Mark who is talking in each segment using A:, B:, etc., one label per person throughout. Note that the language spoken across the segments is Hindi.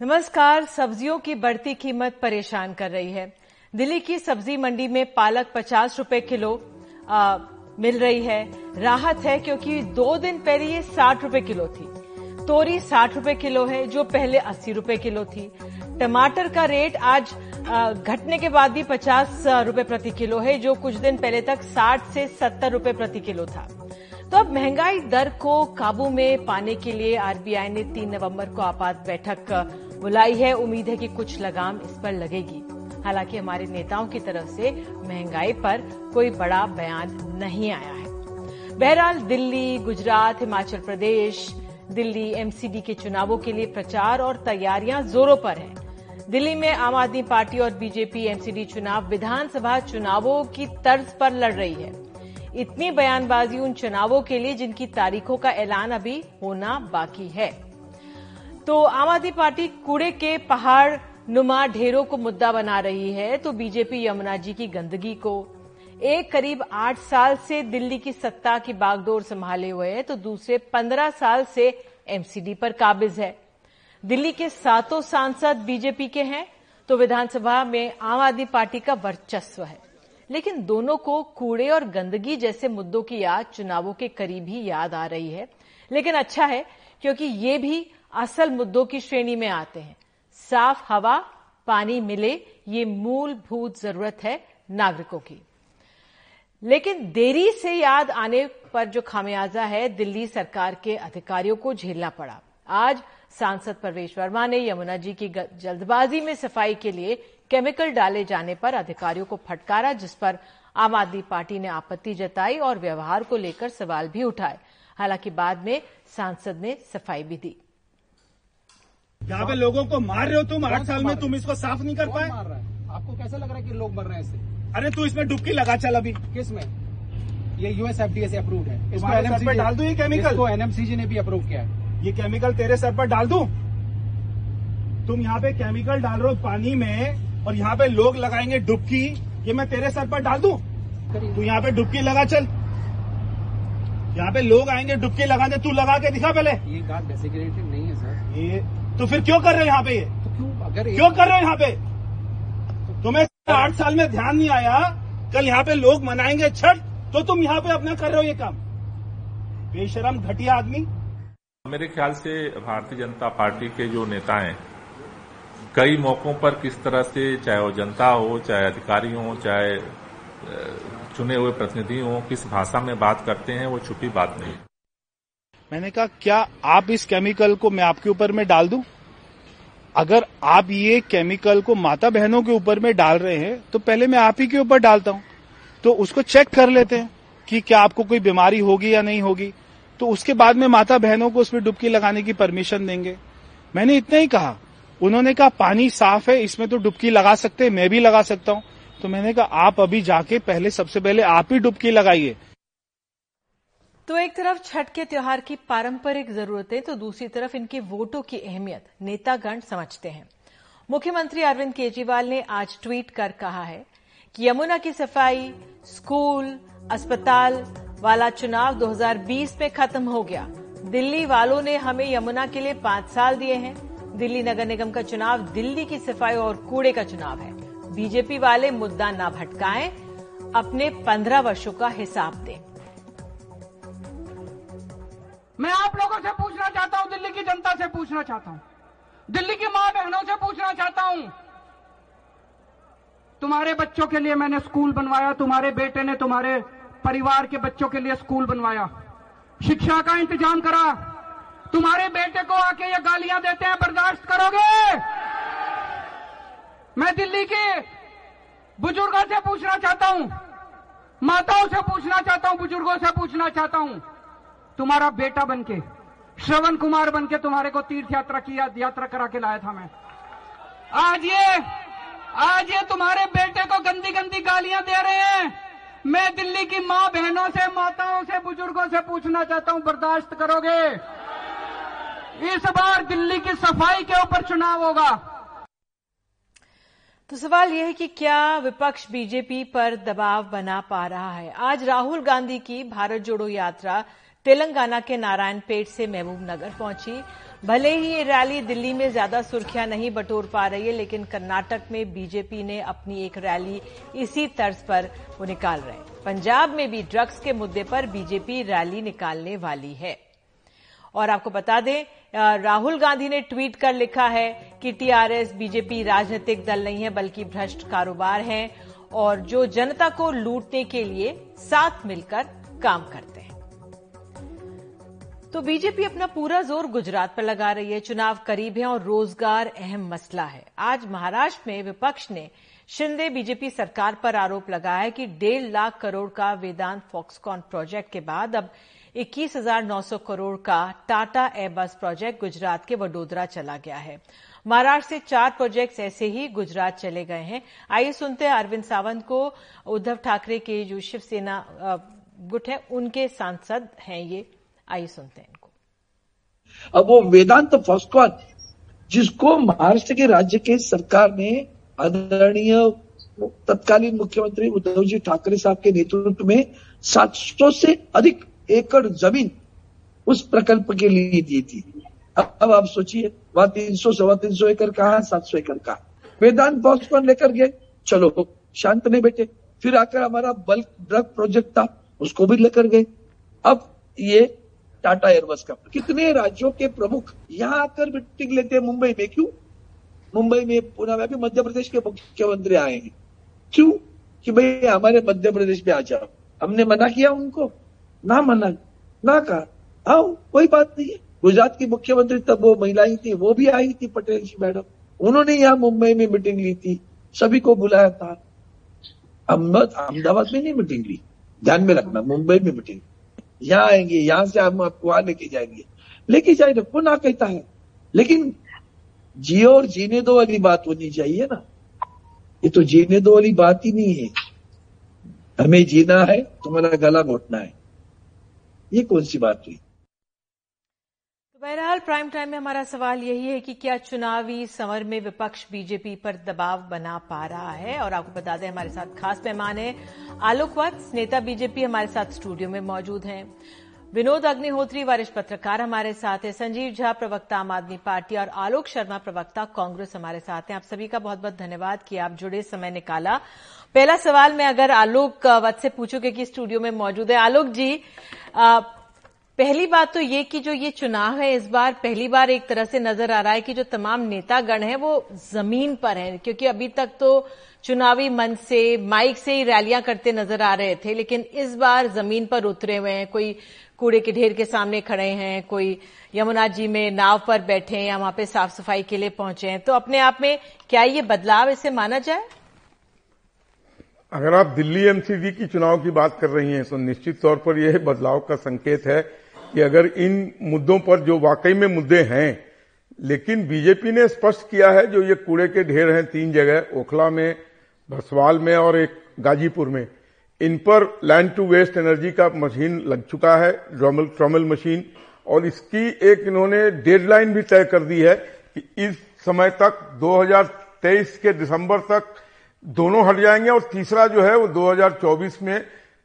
A: नमस्कार सब्जियों की बढ़ती कीमत परेशान कर रही है। दिल्ली की सब्ज़ी मंडी में पालक पचास रुपए किलो आ, मिल रही है। राहत है क्योंकि दो दिन पहले ये साठ रुपए किलो थी। तोरी साठ रुपए किलो है जो पहले अस्सी रुपए किलो थी। टमाटर का रेट आज घटने के बाद भी पचास रुपए प्रति किलो है जो कुछ दिन पहले तक साठ से सत्तर रुपए प्रति किलो था। तो अब महँगाई दर को काबू में पाने के लिए आरबीआई ने तीन नवंबर को आपात बैठक बुलाई है। उम्मीद है कि कुछ लगाम इस पर लगेगी। हालाँकि हमारे नेताओं की तरफ़ से महँगाई पर कोई बड़ा बयान नहीं आया है। बहरहाल, दिल्ली, गुजरात, हिमाचल प्रदेश, दिल्ली एमसीडी के चुनावों के लिए प्रचार और तैयारियाँ जोरों पर हैं। दिल्ली में आम आदमी पार्टी और बीजेपी एमसीडी चुनाव विधानसभा चुनावों की तर्ज पर लड़ रही है। इतनी बयानबाजी उन चुनावों के लिए जिनकी तारीखों का ऐलान अभी होना बाकी है। तो आम आदमी पार्टी कूड़े के पहाड़ नुमा ढेरों को मुद्दा बना रही है तो बीजेपी यमुना जी की गंदगी को। एक करीब आठ साल से दिल्ली की सत्ता की बागडोर संभाले हुए है तो दूसरे पंद्रह साल से एमसीडी पर काबिज है। दिल्ली के सातों सांसद बीजेपी के हैं तो विधानसभा में आम आदमी पार्टी का वर्चस्व है। लेकिन दोनों को कूड़े और गंदगी जैसे मुद्दों की याद चुनावों के करीब ही याद आ रही है। लेकिन अच्छा है, क्योंकि ये भी असल मुद्दों की श्रेणी में आते हैं। साफ़ हवा, पानी मिले, ये मूलभूत ज़रूरत है नागरिकों की। लेकिन देरी से याद आने पर जो खामियाजा है, दिल्ली सरकार के अधिकारियों को झेलना पड़ा। आज सांसद प्रवेश वर्मा ने यमुना जी की जल्दबाजी में सफ़ाई के लिए केमिकल डाले जाने पर अधिकारियों को फटकारा, जिस पर आम आदमी पार्टी ने आपत्ति जताई और व्यवहार को लेकर सवाल भी उठाए। हालाँकि बाद में सांसद ने सफ़ाई भी दी।
B: यहाँ पे लोगों को मार रहे हो तुम आठ साल में तुम इसको साफ़ नहीं कर पाए?
C: आपको कैसा लग रहा है कि लोग मर रहे हैं इससे?
B: अरे तू इसमें डुबकी लगा चल अभी।
C: किसमें? ये यूएस एफडीए से अप्रूव है।
B: इसको एनएमसी पे डाल दू ये केमिकल
C: को एनएमसीजी ने भी अप्रूव किया है।
B: ये केमिकल तेरे सर पर डाल दू? तुम यहाँ पे केमिकल डाल रहे हो पानी में और यहाँ पे लोग लगाएँगे डुबकी। ये मैं तेरे सर पर डाल दू? तू यहाँ पे डुबकी लगा चल। यहाँ पे लोग आएँगे डुबकी लगाने तू लगा के दिखा पहले।
C: ये बात डेसिग्नेटेड नहीं है सर
B: ये तो फिर क्यों कर रहे हो यहाँ पे? ये
C: तो क्यों? अगर
B: क्यों कर रहे हो यहाँ पे? तुम्हें आठ साल में ध्यान नहीं आया कल यहाँ पे लोग मनाएँगे छठ तो तुम यहाँ पे अपना कर रहे हो ये काम। बेशरम घटिया आदमी।
D: मेरे ख्याल से भारतीय जनता पार्टी के जो नेता हैं कई मौकों पर किस तरह से चाहे वो जनता हो चाहे अधिकारी हो चाहे चुने हुए प्रतिनिधि हो किस भाषा में बात करते हैं वो छुपी बात नहीं।
B: मैंने कहा, क्या आप इस केमिकल को मैं आपके ऊपर में डाल दूँ? अगर आप ये केमिकल को माता बहनों के ऊपर में डाल रहे हैं तो पहले मैं आप ही के ऊपर डालता हूँ। तो उसको चेक कर लेते हैं कि क्या आपको कोई बीमारी होगी या नहीं होगी। तो उसके बाद में माता बहनों को उसमें डुबकी लगाने की परमिशन देंगे। मैंने इतना ही कहा। उन्होंने कहा, पानी साफ़ है, इसमें तो डुबकी लगा सकते हैं, मैं भी लगा सकता हूँ। तो मैंने कहा, आप अभी जाके पहले, सबसे पहले आप ही डुबकी लगाइए।
A: तो एक तरफ़ छठ के त्योहार की पारंपरिक जरूरतें तो दूसरी तरफ़ इनके वोटों की अहमियत, नेतागण समझते हैं। मुख्यमंत्री अरविंद केजरीवाल ने आज ट्वीट कर कहा है कि यमुना की सफ़ाई, स्कूल, अस्पताल वाला चुनाव 2020 में खत्म हो गया। दिल्ली वालों ने हमें यमुना के लिए पाँच साल दिए हैं। दिल्ली नगर निगम का चुनाव दिल्ली की सफ़ाई और कूड़े का चुनाव है। बीजेपी वाले मुद्दा न भटकाएँ, अपने पंद्रह वर्षों का हिसाब दें।
E: मैं आप लोगों से पूछना चाहता हूँ, दिल्ली की जनता से पूछना चाहता हूँ। दिल्ली की माँ बहनों से पूछना चाहता हूँ। तुम्हारे बच्चों के लिए मैंने स्कूल बनवाया, तुम्हारे बेटे ने तुम्हारे परिवार के बच्चों के लिए स्कूल बनवाया। शिक्षा का इंतज़ाम करा। तुम्हारे बेटे को आके ये गालियाँ देते हैं, बर्दाश्त करोगे? मैं दिल्ली के बुज़ुर्गों से पूछना चाहता हूँ, माताओं से पूछना चाहता हूँ, बुज़ुर्गों से पूछना चाहता हूँ। तुम्हारा बेटा बनके, श्रवण कुमार बनके तुम्हारे को तीर्थ यात्रा की यात्रा करा के लाया था मैं। आज ये आज ये तुम्हारे बेटे को गंदी गंदी गालियाँ दे रहे हैं। मैं दिल्ली की माँ बहनों से, माताओं से, बुज़ुर्गों से पूछना चाहता हूँ, बर्दाश्त करोगे? इस बार दिल्ली की सफ़ाई के ऊपर चुनाव होगा।
A: तो सवाल यह है कि क्या विपक्ष बीजेपी पर दबाव बना पा रहा है? आज राहुल गांधी की भारत जोड़ो यात्रा तेलंगाना के नारायणपेट से महबूब नगर पहुँची। भले ही ये रैली दिल्ली में ज़्यादा सुर्खियाँ नहीं बटोर पा रही है, लेकिन कर्नाटक में बीजेपी ने अपनी एक रैली इसी तर्ज पर वो निकाल रहे हैं। पंजाब में भी ड्रग्स के मुद्दे पर बीजेपी रैली निकालने वाली है। और आपको बता दें राहुल गांधी ने ट्वीट कर लिखा है कि टीआरएस, बीजेपी राजनीतिक दल नहीं है, बल्कि भ्रष्ट कारोबार है और जो जनता को लूटने के लिए साथ मिलकर काम करते हैं। तो बीजेपी अपना पूरा ज़ोर गुजरात पर लगा रही है। चुनाव करीब है और रोज़गार अहम मसला है। आज महाराष्ट्र में विपक्ष ने शिंदे बीजेपी सरकार पर आरोप लगाया है कि डेढ़ लाख करोड़ का वेदांत फॉक्सकॉन प्रोजेक्ट के बाद अब इक्कीस हज़ार नौ सौ करोड़ का टाटा एयरबस प्रोजेक्ट गुजरात के वडोदरा चला गया है। महाराष्ट्र से चार प्रोजेक्ट्स ऐसे ही गुजरात चले गए हैं। आइए सुनते हैं अरविंद सावंत को। उद्धव ठाकरे के जो शिवसेना गुट है, उनके सांसद हैं ये। आइए सुनते हैं इनको।
F: अब वो वेदांत फॉस्कॉन जिसको महाराष्ट्र के राज्य के सरकार ने आदरणीय तत्कालीन मुख्यमंत्री उद्धव जी ठाकरे साहब के नेतृत्व में 700 से अधिक एकड़ ज़मीन उस प्रकल्प के लिए दी थी। अब आप सोचिए, वहाँ तीन सौ, सवा तीन सौ एकड़ कहा, सात सौ एकड़ का वेदांत फॉस्कॉन लेकर गए, चलो, शांत नहीं बैठे। फिर आकर हमारा बल्क ड्रग प्रोजेक्ट था, उसको भी लेकर गए। अब ये टाटा एयरबस का। कितने राज्यों के प्रमुख यहाँ आकर मीटिंग लेते हैं मुंबई में? क्यों? मुंबई में में भी मध्य प्रदेश के मुख्यमंत्री आए हैं। क्यों? कि भाई हमारे मध्य प्रदेश में आ जाओ। हमने मना किया उनको? ना मना, ना कहा। आओ, कोई बात नहीं है। गुजरात की मुख्यमंत्री तब वो महिला ही थी, वो भी आई थी पटेल जी मैडम। उन्होंने यहाँ मुंबई में मीटिंग ली थी। सभी को बुलाया था। अहमदाबाद में नहीं मीटिंग ली। ध्यान में रखना, मुंबई में मीटिंग यहाँ आएँगे यहाँ से हम आपको वहाँ लेके जाएँगे। लेके जाए कौन ना कहता है। लेकिन जियो और जीने दो वाली बात होनी चाहिए ना। ये तो जीने दो वाली बात ही नहीं है। हमें जीना है, तुम्हारा गला घोटना है। ये कौन सी बात हुई?
A: तो बहरहाल प्राइम टाइम में हमारा सवाल यही है कि क्या चुनावी समर में विपक्ष बीजेपी पर दबाव बना पा रहा है? और आपको बता दें हमारे साथ खास मेहमान है आलोक वत्स नेता बीजेपी हमारे साथ स्टूडियो में मौजूद हैं। विनोद अग्निहोत्री वरिष्ठ पत्रकार हमारे साथ हैं। संजीव झा प्रवक्ता आम आदमी पार्टी और आलोक शर्मा प्रवक्ता कांग्रेस हमारे साथ हैं। आप सभी का बहुत बहुत धन्यवाद कि आप जुड़े समय निकाला। पहला सवाल मैं अगर आलोक वत से पूछूँ कि स्टूडियो में मौजूद है। आलोक जी आ, पहली बात तो ये कि जो ये चुनाव है, इस बार पहली बार एक तरह से नज़र आ रहा है कि जो तमाम नेतागण हैं, वो ज़मीन पर हैं, क्योंकि अभी तक तो चुनावी मंच से, माइक से ही रैलियाँ करते नज़र आ रहे थे, लेकिन इस बार ज़मीन पर उतरे हुए हैं, कोई कूड़े के ढेर के सामने खड़े हैं, कोई यमुना जी में नाव पर बैठे हैं या वहाँ पे साफ़ सफ़ाई के लिए पहुँचे हैं। तो अपने आप में क्या ये बदलाव इसे माना जाए?
G: अगर आप दिल्ली एमसीडी की चुनाव की बात कर रही हैं तो निश्चित तौर पर यह बदलाव का संकेत है कि अगर इन मुद्दों पर जो वाकई में मुद्दे हैं, लेकिन बीजेपी ने स्पष्ट किया है, जो ये कूड़े के ढेर हैं तीन जगह, ओखला में भसवाल में और एक गाजीपुर में, इन पर लैंड टू वेस्ट एनर्जी का मशीन लग चुका है ड्रॉमल ट्रॉमल मशीन और इसकी एक इन्होंने डेडलाइन भी तय कर दी है कि इस समय तक 2023 के दिसंबर तक, दोनों हट जाएँगे और तीसरा जो है वो 2024 में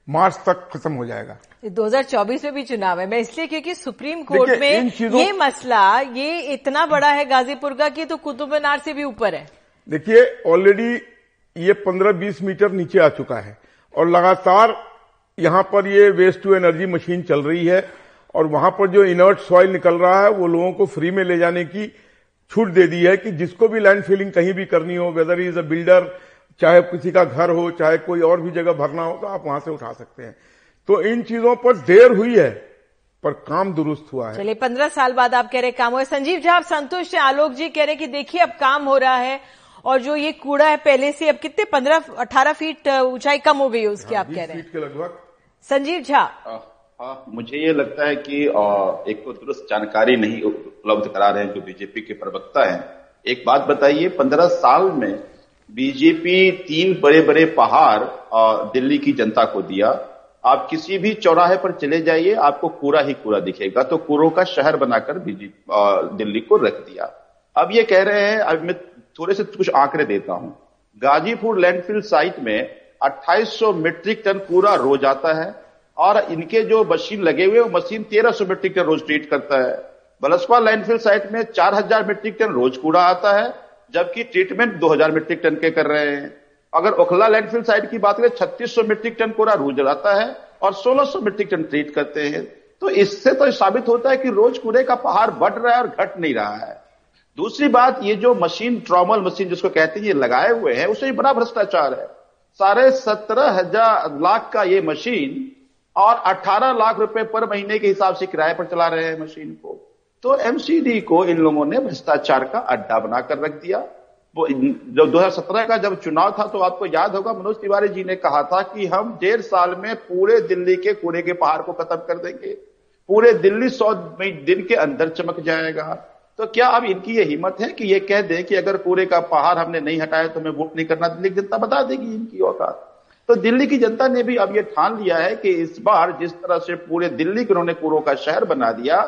G: मार्च तक खत्म हो जाएगा।
A: 2024 में भी चुनाव है। मैं इसलिए क्योंकि सुप्रीम कोर्ट में ये मसला ये इतना बड़ा है गाजीपुर का कि तो कुतुब मीनार से भी ऊपर है।
G: देखिए ऑलरेडी ये 15-20 मीटर नीचे आ चुका है और लगातार यहाँ पर ये वेस्ट टू एनर्जी मशीन चल रही है और वहाँ पर जो इनर्ट सॉइल निकल रहा है वो लोगों को फ्री में ले जाने की छूट दे दी है कि जिसको भी लैंड फिलिंग कहीं भी करनी हो वेदर इज़ अ बिल्डर चाहे किसी का घर हो चाहे कोई और भी जगह भरना हो तो आप वहाँ से उठा सकते हैं। तो इन चीज़ों पर देर हुई है पर काम दुरुस्त हुआ है।
A: चलिए पंद्रह साल बाद आप कह रहे काम हुआ संजीव जी आप संतुष्ट हैं? आलोक जी कह रहे कि देखिए अब काम हो रहा है और जो ये कूड़ा है पहले से अब कितने पंद्रह अठारह फीट ऊंचाई कम हो गई है उसकी हाँ, आप कह रहे हैं।
G: के लगभग।
A: संजीव झा।
H: हाँ मुझे ये लगता है कि आ, एक तो दुरुस्त जानकारी नहीं उपलब्ध करा रहे हैं जो बीजेपी के प्रवक्ता हैं। एक बात बताइए पंद्रह साल में बीजेपी तीन बड़े बड़े पहाड़ दिल्ली की जनता को दिया। आप किसी भी चौराहे पर चले जाइए, आपको कूड़ा ही कूड़ा दिखेगा। तो कूड़ों का शहर बनाकर बीजेपी दिल्ली को रख दिया। अब ये कह रहे हैं, अब मैं थोड़े से कुछ आंकड़े देता हूँ। गाजीपुर लैंडफिल साइट में 2800 मीट्रिक टन कूड़ा रोज आता है और इनके जो मशीन लगे हुए वो मशीन 1300 मीट्रिक टन रोज ट्रीट करता है। बलसपा लैंडफिल साइट में 4000 मीट्रिक टन रोज कूड़ा आता है। जबकि ट्रीटमेंट 2000 मीट्रिक टन के कर रहे हैं। अगर ओखला लैंडफिल साइड की बात करें 3600 मीट्रिक टन कूड़ा रोज आता है और 1600 मीट्रिक टन ट्रीट करते हैं। तो इससे तो साबित होता है कि रोज कूड़े का पहाड़ बढ़ रहा है और घट नहीं रहा है। दूसरी बात, ये जो मशीन ट्रॉमल मशीन जिसको कहते हैं, ये लगाए हुए हैं उसमें बड़ा भ्रष्टाचार है। साढ़े सत्रह हज़ार लाख का ये मशीन और अठारह लाख रुपए पर महीने के हिसाब से किराए पर चला रहे हैं मशीन को। तो एमसीडी को इन लोगों ने भ्रष्टाचार का अड्डा बनाकर रख दिया। वो जब 2017 का जब चुनाव था तो आपको याद होगा, मनोज तिवारी जी ने कहा था कि हम डेढ़ साल में पूरे दिल्ली के कूड़े के पहाड़ को खत्म कर देंगे। पूरे दिल्ली सौ दिन के अंदर चमक जाएगा। तो क्या अब इनकी ये हिम्मत है कि ये कह दें कि अगर कूड़े का पहाड़ हमने नहीं हटाया तो हमें वोट नहीं करना दिल्ली की जनता बता देगी इनकी औकात। तो दिल्ली की जनता ने भी अब ये ठान लिया है कि इस बार जिस तरह से पूरे दिल्ली को उन्होंने कूड़ों का शहर बना दिया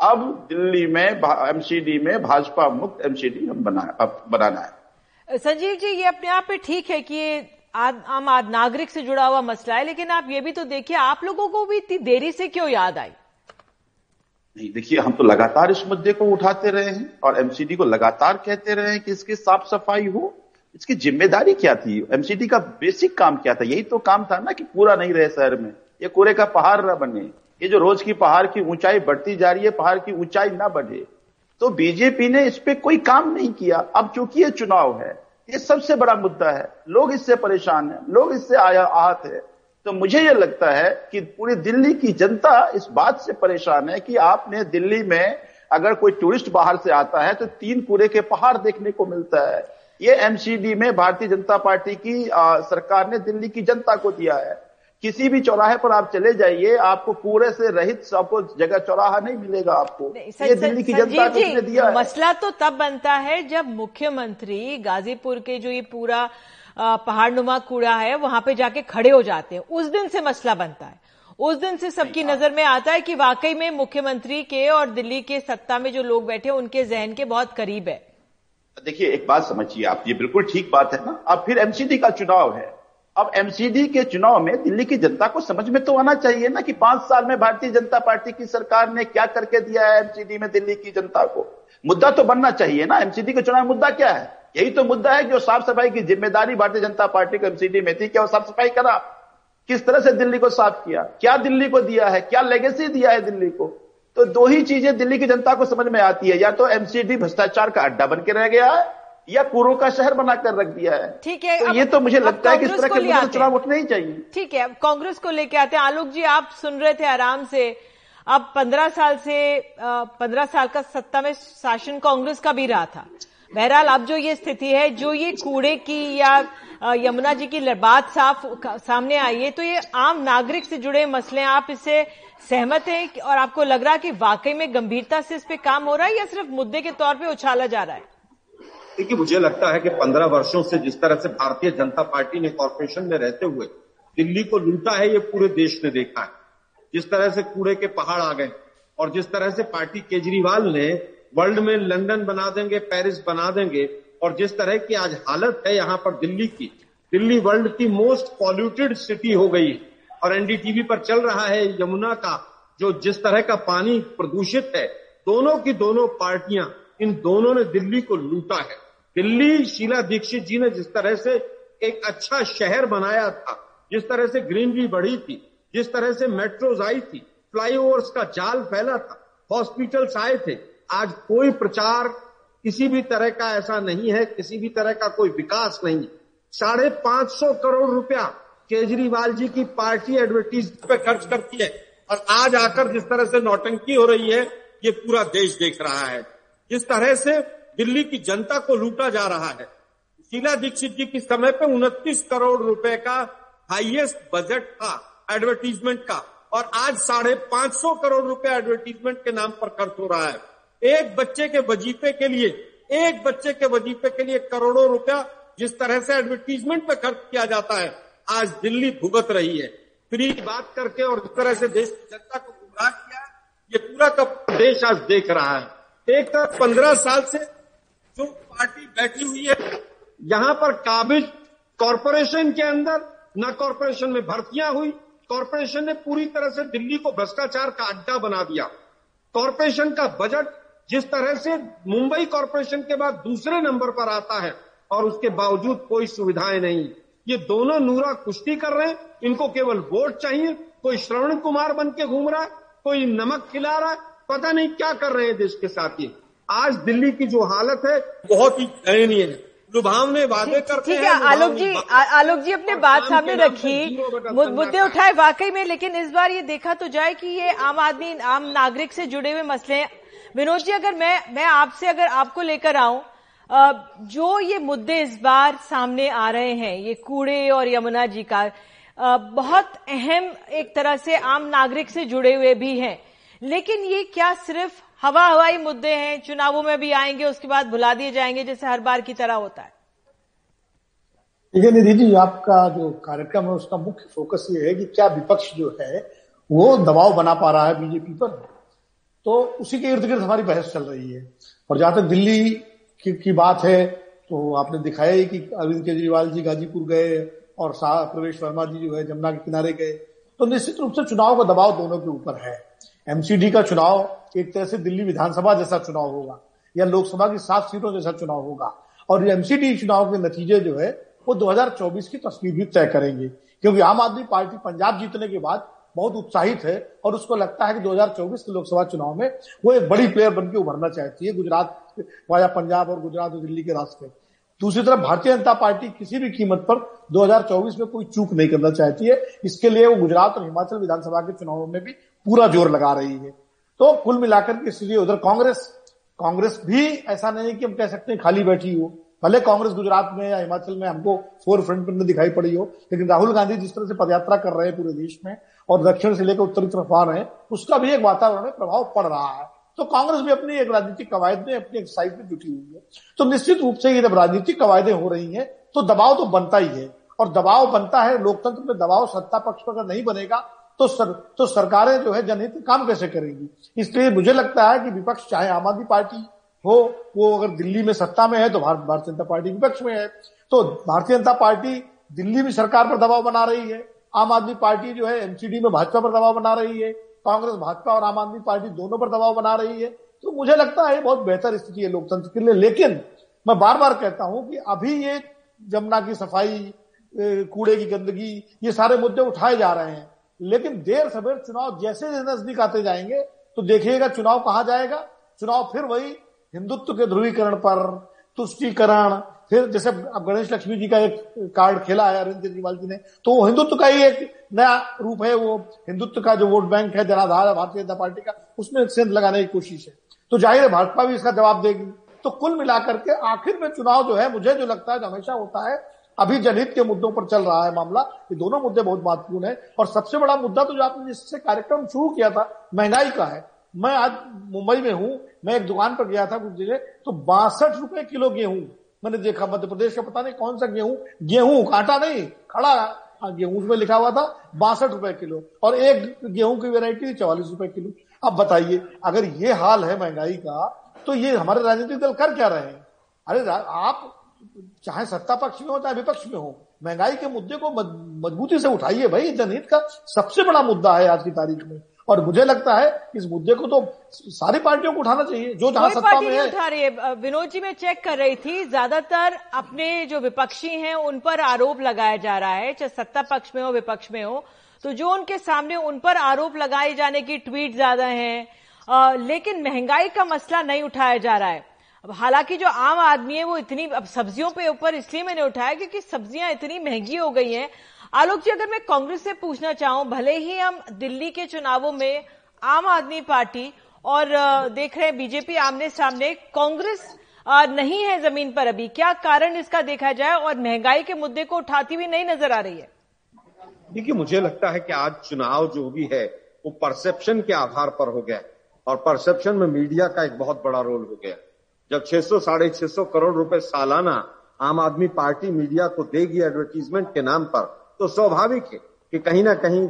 H: अब दिल्ली में एमसीडी में भाजपा मुक्त एमसीडी हम बना अब बनाना है।
A: संजीव जी ये अपने आप पे ठीक है कि ये आम आद नागरिक से जुड़ा हुआ मसला है लेकिन आप ये भी तो देखिए आप लोगों को भी इतनी देरी से क्यों याद आई?
H: नहीं देखिए हम तो लगातार इस मुद्दे को उठाते रहे हैं और एमसीडी को लगातार कहते रहे हैं कि इसकी साफ़ सफ़ाई हो इसकी ज़िम्मेदारी क्या थी? एमसीडी का बेसिक काम क्या था? यही तो काम था ना कि पूरा नहीं रहे शहर में ये कूड़े का पहाड़ न बने। ये जो रोज की पहाड़ की ऊंचाई बढ़ती जा रही है पहाड़ की ऊंचाई ना बढ़े। तो बीजेपी ने इस पे कोई काम नहीं किया। अब चूँकि ये चुनाव है ये सबसे बड़ा मुद्दा है। लोग इससे परेशान है लोग इससे आया आहत है। तो मुझे यह लगता है कि पूरी दिल्ली की जनता इस बात से परेशान है कि आपने दिल्ली में अगर कोई टूरिस्ट बाहर से आता है तो तीन कूड़े के पहाड़ देखने को मिलता है। ये एमसीडी में भारतीय जनता पार्टी की आ, सरकार ने दिल्ली की जनता को दिया है। किसी भी चौराहे पर आप चले जाइए आपको कूड़े से रहित आपको जगह चौराहा नहीं मिलेगा आपको। नहीं, ये दिल्ली की जनता को इसने दिया
A: मसला तो तब बनता है जब मुख्यमंत्री गाजीपुर के जो ये पूरा पहाड़ नुमा कूड़ा है वहाँ पे जाके खड़े हो जाते हैं। उस दिन से मसला बनता है। उस दिन से सबकी नज़र में आता है कि वाकई में मुख्यमंत्री के और दिल्ली के सत्ता में जो लोग बैठे उनके जहन के बहुत करीब है।
H: देखिए एक बात समझिए आप ये बिल्कुल ठीक बात है ना। अब फिर एमसीडी का चुनाव है। अब एमसीडी के चुनाव में दिल्ली की जनता को समझ में तो आना चाहिए ना कि पाँच साल में भारतीय जनता पार्टी की सरकार ने क्या करके दिया है एमसीडी में दिल्ली की जनता को। मुद्दा तो बनना चाहिए ना। एमसीडी के चुनाव मुद्दा क्या है? यही तो मुद्दा है जो साफ़ सफ़ाई की ज़िम्मेदारी भारतीय जनता पार्टी को एमसीडी में थी क्या वो साफ़ सफ़ाई करा। किस तरह से दिल्ली को साफ़ किया? क्या दिल्ली को दिया है? क्या लेगेसी दिया है दिल्ली को? तो दो ही चीज़ें दिल्ली की जनता को समझ में आती है। या तो एमसीडी भ्रष्टाचार का अड्डा बन के रह गया है या कूड़ों का शहर बनाकर रख दिया है।
A: ठीक है
H: तो ये तो मुझे लगता है कि इस तरह के चुनाव उठने ही चाहिए।
A: ठीक है अब कांग्रेस को लेके आते हैं। आलोक जी आप सुन रहे थे आराम से। अब पंद्रह साल से पंद्रह साल का सत्ता में शासन कांग्रेस का भी रहा था। बहरहाल अब जो ये स्थिति है जो ये कूड़े की या यमुना जी की बात साफ़ सामने आई है तो ये आम नागरिक से जुड़े मसले आप इससे सहमत हैं और आपको लग रहा है कि वाकई में गंभीरता से इस पे काम हो रहा है या सिर्फ़ मुद्दे के तौर पे उछाला जा रहा है?
I: देखिए, मुझे लगता है कि पंद्रह वर्षों से जिस तरह से भारतीय जनता पार्टी ने कॉरपोरेशन में रहते हुए दिल्ली को लूटा है, ये पूरे देश ने देखा है। जिस तरह से कूड़े के पहाड़ आ गए और जिस तरह से पार्टी केजरीवाल ने वर्ल्ड में लंदन बना देंगे, पेरिस बना देंगे और जिस तरह की आज हालत है यहाँ पर दिल्ली की, दिल्ली वर्ल्ड की मोस्ट पॉल्यूटेड सिटी हो गई और एनडीटीवी पर चल रहा है यमुना का, जो जिस तरह का पानी प्रदूषित है, दोनों की दोनों पार्टियाँ इन दोनों ने दिल्ली को लूटा है। दिल्ली शीला दीक्षित जी ने जिस तरह से एक अच्छा शहर बनाया था, जिस तरह से ग्रीनरी बढ़ी थी, जिस तरह से मेट्रोज आई थी, फ्लाईओवर्स का जाल फैला था, हॉस्पिटल्स आए थे, आज कोई प्रचार किसी भी तरह का ऐसा नहीं है, किसी भी तरह का कोई विकास नहीं साढ़े पाँच सौ करोड़ रुपया केजरीवाल जी की पार्टी एडवर्टीज पे खर्च करती है। और आज आकर जिस तरह से नौटंकी हो रही है, ये पूरा देश देख रहा है। जिस तरह से दिल्ली की जनता को लूटा जा रहा है। शीला दीक्षित जी के समय पे उनतीस करोड़ रुपए का हाईएस्ट बजट था एडवर्टीजमेंट का, और आज साढ़े पाँच सौ करोड़ रुपए एडवर्टीजमेंट के नाम पर खर्च हो रहा है। एक बच्चे के वजीफे के लिए, एक बच्चे के वजीफे के लिए करोड़ों रुपया जिस तरह से एडवर्टीजमेंट पे खर्च किया जाता है, आज दिल्ली भुगत रही है। फ्री बात करके और इस तरह से देश की जनता को गुमराह किया, ये पूरा का देश आज देख रहा है। एक तरफ़ पंद्रह साल से जो पार्टी बैठी हुई है, यहाँ पर काबिज कॉरपोरेशन के अंदर, न कॉरपोरेशन में भर्तियाँ हुई, कॉरपोरेशन ने पूरी तरह से दिल्ली को भ्रष्टाचार का अड्डा बना दिया। कॉरपोरेशन का बजट जिस तरह से मुंबई कॉरपोरेशन के बाद दूसरे नंबर पर आता है, और उसके बावजूद कोई सुविधाएँ नहीं। ये दोनों नूरा कुश्ती कर रहे हैं, इनको केवल वोट चाहिए, कोई श्रवण कुमार बन के घूम रहा है, कोई नमक खिला रहा है पता नहीं क्या कर रहे हैं देश के साथ। ये आज दिल्ली की जो हालत है बहुत ही दयनीय है। लुभावने वादे करते
A: ठीक है आलोक जी आलोक जी अपने बात सामने रखी मुद्दे उठाए वाकई में लेकिन इस बार ये देखा तो जाए कि ये आम आदमी आम नागरिक से जुड़े हुए मसले हैं। विनोद जी अगर मैं मैं आपसे अगर आपको लेकर आऊँ जो ये मुद्दे इस बार सामने आ रहे हैं ये कूड़े और यमुना जी का बहुत अहम एक तरह से आम नागरिक से जुड़े हुए भी हैं। लेकिन ये क्या सिर्फ़ हवा हवाई मुद्दे हैं चुनावों में भी आएँगे उसके बाद भुला दिए जाएँगे जैसे हर बार की तरह होता है।
J: देखिए निधि जी आपका जो कार्यक्रम है उसका मुख्य फोकस ये है कि क्या विपक्ष जो है वो दबाव बना पा रहा है बीजेपी पर? तो उसी के इर्द गिर्द हमारी बहस चल रही है। और जहाँ तक दिल्ली की, की बात है तो आपने दिखाया ही कि अरविंद केजरीवाल जी गाजीपुर गए और प्रवेश वर्मा जी जो है जमुना के किनारे गए। तो निश्चित रूप से चुनाव का दबाव दोनों के ऊपर है। एमसीडी का चुनाव एक तरह से दिल्ली विधानसभा जैसा चुनाव होगा, या लोकसभा की सात सीटों जैसा चुनाव होगा। और एमसीडी चुनाव के नतीजे जो है, वो 2024 की तस्वीर भी तय करेंगे। क्योंकि आम आदमी पार्टी पंजाब जीतने के बाद बहुत उत्साहित है, और उसको लगता है कि 2024 के लोकसभा चुनाव में वो एक बड़ी प्लेयर बनकर उभरना चाहती है, गुजरात वाया पंजाब और गुजरात और दिल्ली के रास्ते। दूसरी तरफ़ भारतीय जनता पार्टी किसी भी कीमत पर 2024 में कोई चूक नहीं करना चाहती है। इसके लिए वो गुजरात और हिमाचल विधानसभा के चुनावों में भी पूरा ज़ोर लगा रही है। तो कुल मिलाकर के इसलिए उधर कांग्रेस कांग्रेस भी ऐसा नहीं है कि हम कह सकते हैं खाली बैठी हो। भले कांग्रेस गुजरात में या हिमाचल में हमको फोर फ्रंट पर दिखाई पड़ी हो, लेकिन राहुल गांधी जिस तरह से पदयात्रा कर रहे हैं पूरे देश में और दक्षिण से लेकर उत्तरी तरफ़ आ रहे हैं, उसका भी एक वातावरण में प्रभाव पड़ रहा है। तो कांग्रेस भी अपनी एक राजनीतिक कवायद में, अपनी एक साइड में जुटी हुई है। तो निश्चित रूप से ये जब राजनीतिक कवायदें हो रही हैं तो दबाव तो बनता ही है। और दबाव बनता है, लोकतंत्र में दबाव सत्ता पक्ष पर अगर नहीं बनेगा तो सर, तो सरकारें जो है जनहित काम कैसे करेंगी? इसलिए मुझे लगता है कि विपक्ष चाहे आम आदमी पार्टी हो वो अगर दिल्ली में सत्ता में है तो भारतीय जनता पार्टी विपक्ष में है तो भारतीय जनता पार्टी दिल्ली में सरकार पर दबाव बना रही है आम आदमी पार्टी जो है एमसीडी में भाजपा पर दबाव बना रही है कांग्रेस भाजपा और आम आदमी पार्टी दोनों पर दबाव बना रही है तो मुझे लगता है बहुत बेहतर स्थिति है लोकतंत्र के लिए। लेकिन मैं बार बार कहता हूँ कि अभी ये जमुना की सफ़ाई कूड़े की गंदगी ये सारे मुद्दे उठाए जा रहे हैं। लेकिन देर सवेर चुनाव जैसे जैसे नज़दीक आते जाएँगे तो देखिएगा चुनाव कहाँ जाएगा। चुनाव फिर वही हिंदुत्व के ध्रुवीकरण पर, तुष्टीकरण। फिर जैसे अब गणेश लक्ष्मी जी का एक कार्ड खेला है, अरविंद केजरीवाल जी ने तो वो हिंदुत्व का ही एक नया रूप है वो। हिंदुत्व का जो वोट बैंक है, जनाधार है, भारतीय जनता पार्टी का, उसमें सेंध लगाने की कोशिश है। तो ज़ाहिर है भाजपा भी इसका जवाब देगी। तो कुल मिलाकर के आखिर में चुनाव जो है, मुझे जो लगता है, जो हमेशा होता है अभी जनहित के मुद्दों पर चल रहा है मामला। ये दोनों मुद्दे बहुत महत्वपूर्ण है। और सबसे बड़ा मुद्दा तो जो आपने जिससे कार्यक्रम शुरू किया था, महँगाई का है। मैं आज मुंबई में हूँ, मैं एक दुकान पर गया था कुछ जगह तो बासठ रुपए किलो गेहूँ, मैंने देखा, मध्य प्रदेश का पता नहीं कौन सा गेहूँ गेहूँ कांटा नहीं, खड़ा हाँ। गेहूँ में लिखा हुआ था, बासठ रुपए किलो। और एक गेहूँ की वेरायटी चौवालीस रुपए किलो। अब बताइए, अगर ये हाल है महँगाई का तो ये हमारे राजनीतिक दल कर क्या रहे हैं? अरे आप चाहे सत्ता पक्ष में हो चाहे विपक्ष में हो महँगाई के मुद्दे को मजबूती से उठाइए भाई। जनहित का सबसे बड़ा मुद्दा है आज की तारीख में। और मुझे लगता है इस मुद्दे को तो सारी पार्टियों को उठाना चाहिए जो जहाँ सत्ता में है।
A: उठा रही है। विनोद जी मैं चेक कर रही थी ज़्यादातर अपने जो विपक्षी हैं उन पर आरोप लगाया जा रहा है चाहे सत्ता पक्ष में हो विपक्ष में हो। तो जो उनके सामने उन पर आरोप लगाए जाने की ट्वीट ज़्यादा है। लेकिन महँगाई का मसला नहीं उठाया जा रहा है। अब हालाँकि जो आम आदमी है, वो इतनी, अब सब्जियों पे ऊपर इसलिए मैंने उठाया क्योंकि सब्ज़ियाँ इतनी महँगी हो गई हैं। आलोक जी, अगर मैं कांग्रेस से पूछना चाहूँ, भले ही हम दिल्ली के चुनावों में आम आदमी पार्टी और देख रहे हैं बीजेपी आमने सामने, कांग्रेस नहीं है ज़मीन पर अभी। क्या कारण इसका देखा जाए और महँगाई के मुद्दे को उठाती हुई नहीं नज़र आ रही है?
I: देखिए, मुझे लगता है कि आज चुनाव जो भी है, वो परसेप्शन के आधार पर हो गया और परसेप्शन में मीडिया का एक बहुत बड़ा रोल हो गया जब 600 साढ़े छह सौ करोड़ रुपए सालाना आम आदमी पार्टी मीडिया को देगी एडवर्टीजमेंट के नाम पर तो स्वाभाविक है कि कहीं ना कहीं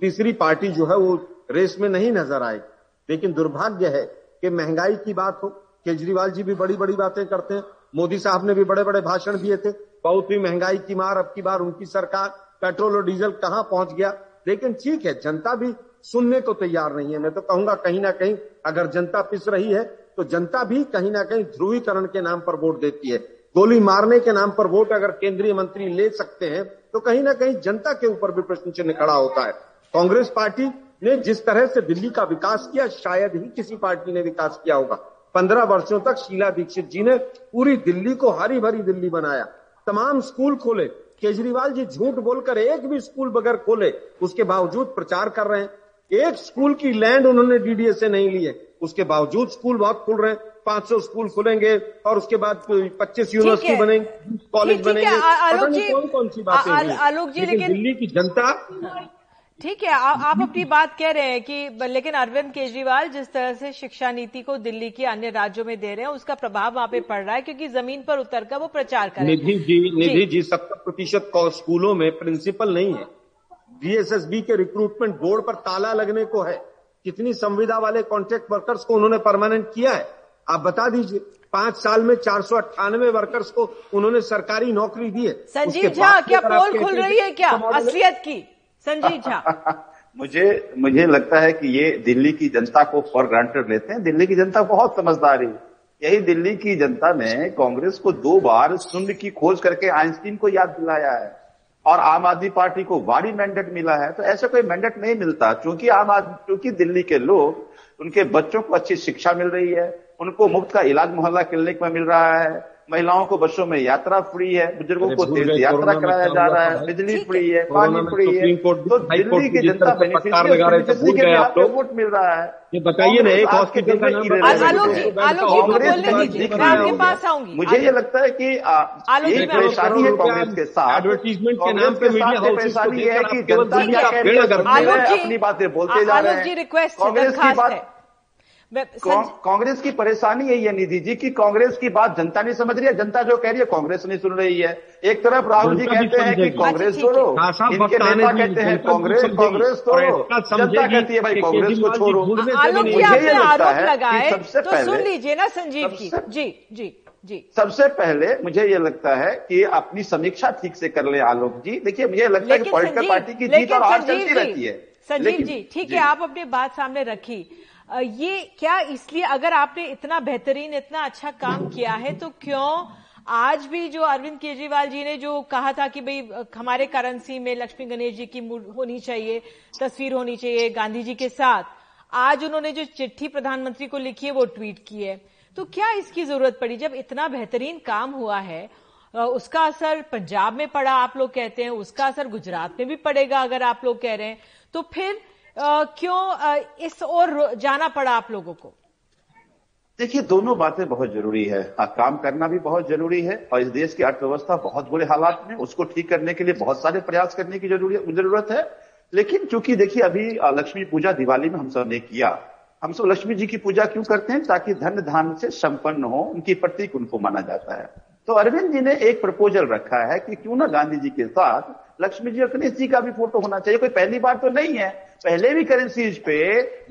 I: तीसरी पार्टी जो है वो रेस में नहीं नज़र आएगी। लेकिन दुर्भाग्य है कि महँगाई की बात हो, केजरीवाल जी भी बड़ी बड़ी बातें करते हैं, मोदी साहब ने भी बड़े बड़े भाषण दिए थे, बहुत ही महँगाई की मार, अब की बार उनकी सरकार पेट्रोल और डीजल कहाँ पहुँच गया। लेकिन ठीक है, जनता भी सुनने को तैयार नहीं है। मैं तो कहूँगा कहीं ना कहीं अगर जनता पिस रही है तो जनता भी कहीं ना कहीं ध्रुवीकरण के नाम पर वोट देती है। गोली मारने के नाम पर वोट अगर केंद्रीय मंत्री ले सकते हैं तो कहीं ना कहीं जनता के ऊपर भी प्रश्न चिन्ह खड़ा होता है। कांग्रेस पार्टी ने जिस तरह से दिल्ली का विकास किया, शायद ही किसी पार्टी ने विकास किया होगा। पंद्रह वर्षों तक शीला दीक्षित जी ने पूरी दिल्ली को हरी भरी दिल्ली बनाया। तमाम स्कूल खोले। केजरीवाल जी झूठ बोलकर एक भी स्कूल बगैर खोले, उसके बावजूद प्रचार कर रहे हैं। एक स्कूल की लैंड उन्होंने डीडीए से नहीं लिए उसके बावजूद स्कूल बहुत खुल रहे हैं। 500 स्कूल खुलेंगे और उसके बाद 25 यूनिवर्सिटी बनेंगे कॉलेज बनेंगे।
A: आलोक जी
I: कौन कौन सी बातें
A: आलोक जी लेकिन
I: दिल्ली की जनता
A: ठीक है आ, आप अपनी बात कह रहे हैं कि लेकिन अरविंद केजरीवाल जिस तरह से शिक्षा नीति को दिल्ली के अन्य राज्यों में दे रहे हैं उसका प्रभाव वहाँ पे पड़ रहा है क्योंकि ज़मीन पर उतर कर वो प्रचार कर रहे हैं।
I: निधि जी निधि जी सत्तर प्रतिशत स्कूलों में प्रिंसिपल नहीं है। बीएसएसबी के रिक्रूटमेंट बोर्ड पर ताला लगने को है। कितनी संविदा वाले कॉन्ट्रैक्ट वर्कर्स को उन्होंने परमानेंट किया है? आप बता दीजिए पाँच साल में चार सौ अट्ठानवे वर्कर्स को उन्होंने सरकारी नौकरी दी है।
A: संजीव झा क्या पोल खुल रही है क्या? असलियत की। संजीव झा।
H: मुझे मुझे लगता है कि ये दिल्ली की जनता को फॉर ग्रांटेड लेते हैं। दिल्ली की जनता बहुत समझदार है। यही दिल्ली की जनता ने कांग्रेस को दो बार शून्य की खोज करके आइंस्टीन को याद दिलाया है। और आम आदमी पार्टी को वारी मैंडेट मिला है तो ऐसा कोई मैंडेट नहीं मिलता। क्योंकि आम आदमी क्योंकि दिल्ली के लोग, उनके बच्चों को अच्छी शिक्षा मिल रही है, उनको मुफ़्त का इलाज मोहल्ला क्लिनिक में मिल रहा है महिलाओं को बसों में यात्रा फ्री है बुज़ुर्गों को तीर्थ यात्रा कराया जा रहा है बिजली फ्री है पानी फ्री है। तो दिल्ली की जनता बेनिफिशियरी वोट मिल रहा है।
I: ये बताइए ना एक हॉस्पिटल का नाम
A: आलोक जी आलोक जी को बोलने दीजिए मैं आपके पास आऊँगी।
H: मुझे ये लगता है कि एक परेशानी है कांग्रेस के साथ।
I: एडवर्टीजमेंट के नाम पे मीडिया
H: परेशानी है कि जनता अपनी बातें बोलते जा रहे हैं। कांग्रेस की बात कांग्रेस की परेशानी है ये निधि जी की कांग्रेस की बात जनता नहीं समझ रही है जनता जो कह रही है कांग्रेस नहीं सुन रही है। एक तरफ़ राहुल जी कहते हैं कि कांग्रेस छोड़ो इनके नेता कहते हैं कांग्रेस कांग्रेस छोड़ो। जनता कहती है भाई कांग्रेस को छोड़ो।
A: मुझे ये लगता है सबसे पहले सुन लीजिए ना संजीव की जी जी जी।
H: सबसे पहले मुझे ये लगता है कि अपनी समीक्षा ठीक से कर ले आलोक जी। देखिए मुझे लगता है कि पॉलिटिकल पार्टी की जीत और हार चलती रहती है।
A: संजीव जी ठीक है आप अपनी बात सामने रखी। ये क्या इसलिए अगर आपने इतना बेहतरीन, इतना अच्छा काम किया है तो क्यों आज भी जो अरविंद केजरीवाल जी ने जो कहा था कि भाई हमारे करेंसी में लक्ष्मी गणेश जी की होनी चाहिए, तस्वीर होनी चाहिए गांधी जी के साथ, आज उन्होंने जो चिट्ठी प्रधानमंत्री को लिखी है, वो ट्वीट की है। तो क्या इसकी ज़रूरत पड़ी? जब इतना बेहतरीन काम हुआ है उसका असर पंजाब में पड़ा, आप लोग कहते हैं, उसका असर गुजरात में भी पड़ेगा, अगर आप लोग कह रहे हैं। तो फिर क्यों इस ओर जाना पड़ा आप लोगों को?
H: देखिए दोनों बातें बहुत ज़रूरी है। आ, काम करना भी बहुत ज़रूरी है और इस देश की अर्थव्यवस्था बहुत बुरे हालात में उसको ठीक करने के लिए बहुत सारे प्रयास करने की ज़रूरत है। लेकिन चूँकि देखिए अभी लक्ष्मी पूजा दिवाली में हम सबने किया हम सब लक्ष्मी जी की पूजा क्यों करते हैं? ताकि धन धान से संपन्न हो उनकी प्रतीक उनको माना जाता है। तो अरविंद जी ने एक प्रपोजल रखा है कि क्यों ना गांधी जी के साथ लक्ष्मी जी और गणेश जी का भी फ़ोटो होना चाहिए। कोई पहली बार तो नहीं है। पहले भी करेंसीज पे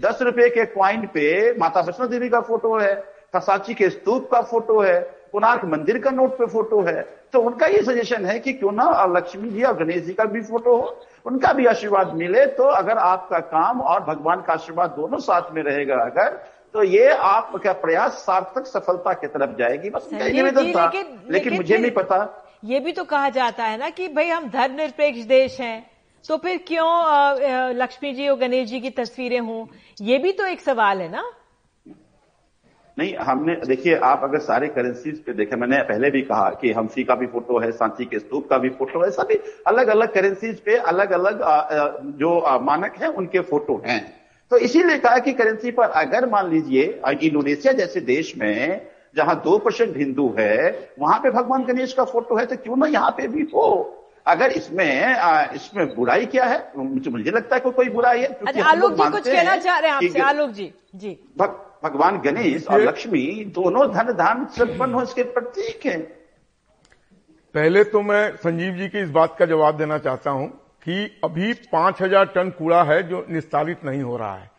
H: दस रुपए के क्वाइन पे माता वैष्णो देवी का फ़ोटो है कसाची के स्तूप का फ़ोटो है कोणार्क मंदिर का नोट पे फ़ोटो है। तो उनका ये सजेशन है कि क्यों ना लक्ष्मी जी और गणेश जी का भी फ़ोटो हो। उनका भी आशीर्वाद मिले तो अगर आपका काम और भगवान का आशीर्वाद दोनों साथ में रहेगा अगर तो ये आपका प्रयास सार्थक सफलता की तरफ़ जाएगी। बस निवेदन था। लेकिन, लेकिन मुझे नहीं पता।
A: ये भी तो कहा जाता है ना कि भाई हम धर्मनिरपेक्ष देश हैं। तो फिर क्यों लक्ष्मी जी और गणेश जी की तस्वीरें हों? ये भी तो एक सवाल है ना?
H: नहीं, हमने, देखिए, आप अगर सारे करेंसीज पे देखे, मैंने पहले भी कहा कि हमसी का भी फ़ोटो है सांची के स्तूप का भी फ़ोटो है, सभी अलग अलग करेंसीज पे अलग अलग जो मानक है, उनके फ़ोटो हैं। तो इसीलिए कहा कि करेंसी पर अगर मान लीजिए इंडोनेशिया जैसे देश में जहाँ दो परसेंट हिंदू है वहाँ पे भगवान गणेश का फ़ोटो है तो क्यों ना यहाँ पे भी हो? अगर इसमें इसमें बुराई क्या है? मुझे मुझे लगता है कि कोई बुराई है
A: क्योंकि आलोक जी कुछ कहना चाह रहे हैं आपसे आलोक जी जी।
H: भग, भगवान गणेश और लक्ष्मी दोनों धन धान संपन्न हो इसके प्रतीक है।
G: पहले तो मैं संजीव जी की इस बात का जवाब देना चाहता हूँ कि अभी पाँच हज़ार टन कूड़ा है जो निस्तारित नहीं हो रहा है।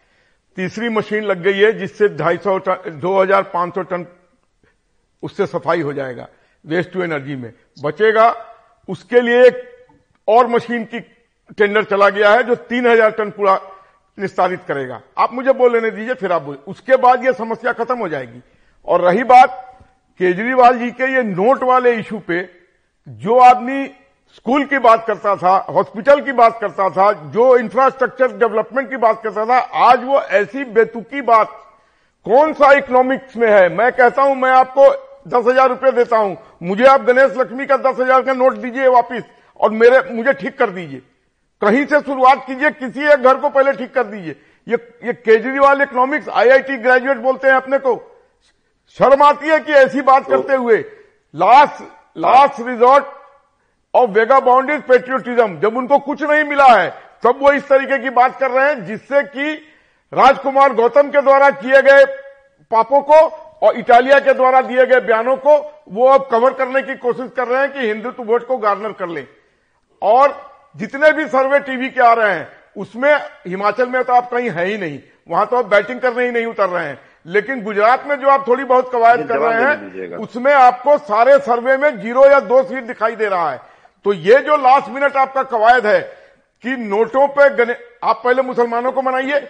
G: तीसरी मशीन लग गई है जिससे ढाई सौ टन दो हज़ार पाँच सौ टन उससे सफ़ाई हो जाएगा वेस्ट टू एनर्जी में। बचेगा, उसके लिए एक और मशीन की टेंडर चला गया है जो तीन हज़ार टन कूड़ा निस्तारित करेगा। आप मुझे बोल लेने दीजिए, फिर आप बोल। उसके बाद ये समस्या खत्म हो जाएगी। और रही बात केजरीवाल जी के ये नोट वाले इशू पे, जो आदमी स्कूल की बात करता था हॉस्पिटल की बात करता था, जो इंफ्रास्ट्रक्चर डेवलपमेंट की बात करता था, आज वो ऐसी बेतुकी बात, कौन सा इकोनॉमिक्स में है? मैं कहता हूँ, मैं आपको दस हज़ार रुपये देता हूँ। मुझे आप गणेश लक्ष्मी का दस हज़ार का नोट दीजिए वापिस और मेरे मुझे ठीक कर दीजिए। कहीं से शुरुआत कीजिए किसी एक घर को पहले ठीक कर दीजिए। ये ये केजरीवाल इकोनॉमिक्स आईआईटी ग्रेजुएट बोलते हैं अपने को। शर्म आती है कि ऐसी बात तो, करते हुए last last resort of vague boundaries patriotism जब उनको कुछ नहीं मिला है तब वो इस तरीके की बात कर रहे हैं जिससे कि राजकुमार गौतम के द्वारा किए गए पापों को और इटालिया के द्वारा दिए गए बयानों को वो अब कवर करने की कोशिश कर रहे हैं कि हिंदुत्व वोट को गार्नर कर ले। और जितने भी सर्वे टीवी के आ रहे हैं उसमें हिमाचल में तो आप कहीं है ही नहीं। वहाँ तो आप बैटिंग करने ही नहीं उतर रहे हैं। लेकिन गुजरात में जो आप थोड़ी बहुत कवायद कर रहे हैं उसमें आपको सारे सर्वे में ज़ीरो या दो सीट दिखाई दे रहा है। तो ये जो लास्ट मिनट आपका कवायद है कि नोटों पे गने आप पहले मुसलमानों को मनाइए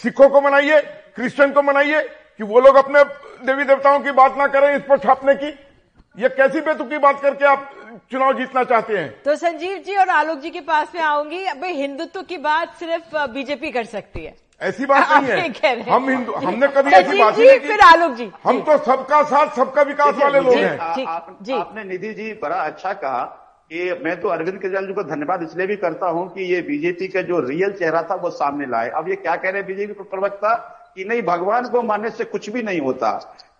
G: सिखों को मनाइए क्रिश्चियन को मनाइए कि वो लोग अपने देवी देवताओं की बात ना करें इस पर छापने की। ये कैसी बेतुकी बात करके आप चुनाव जीतना चाहते हैं?
A: तो संजीव जी और आलोक जी के पास में आऊँगी। अब हिंदुत्व की बात सिर्फ़ बीजेपी कर सकती है।
G: ऐसी बात नहीं है। हम हिंदू हमने कभी ऐसी बात नहीं
A: फिर आलोक जी।
G: हम तो सबका साथ सबका विकास वाले लोग हैं।
H: आपने निधि जी बड़ा अच्छा कहा कि मैं तो अरविंद केजरीवाल जी को धन्यवाद इसलिए भी करता हूँ कि ये बीजेपी का जो रियल चेहरा था वो सामने लाए। अब ये क्या कह रहे हैं बीजेपी प्रवक्ता? कि नहीं भगवान को मानने से कुछ भी नहीं होता।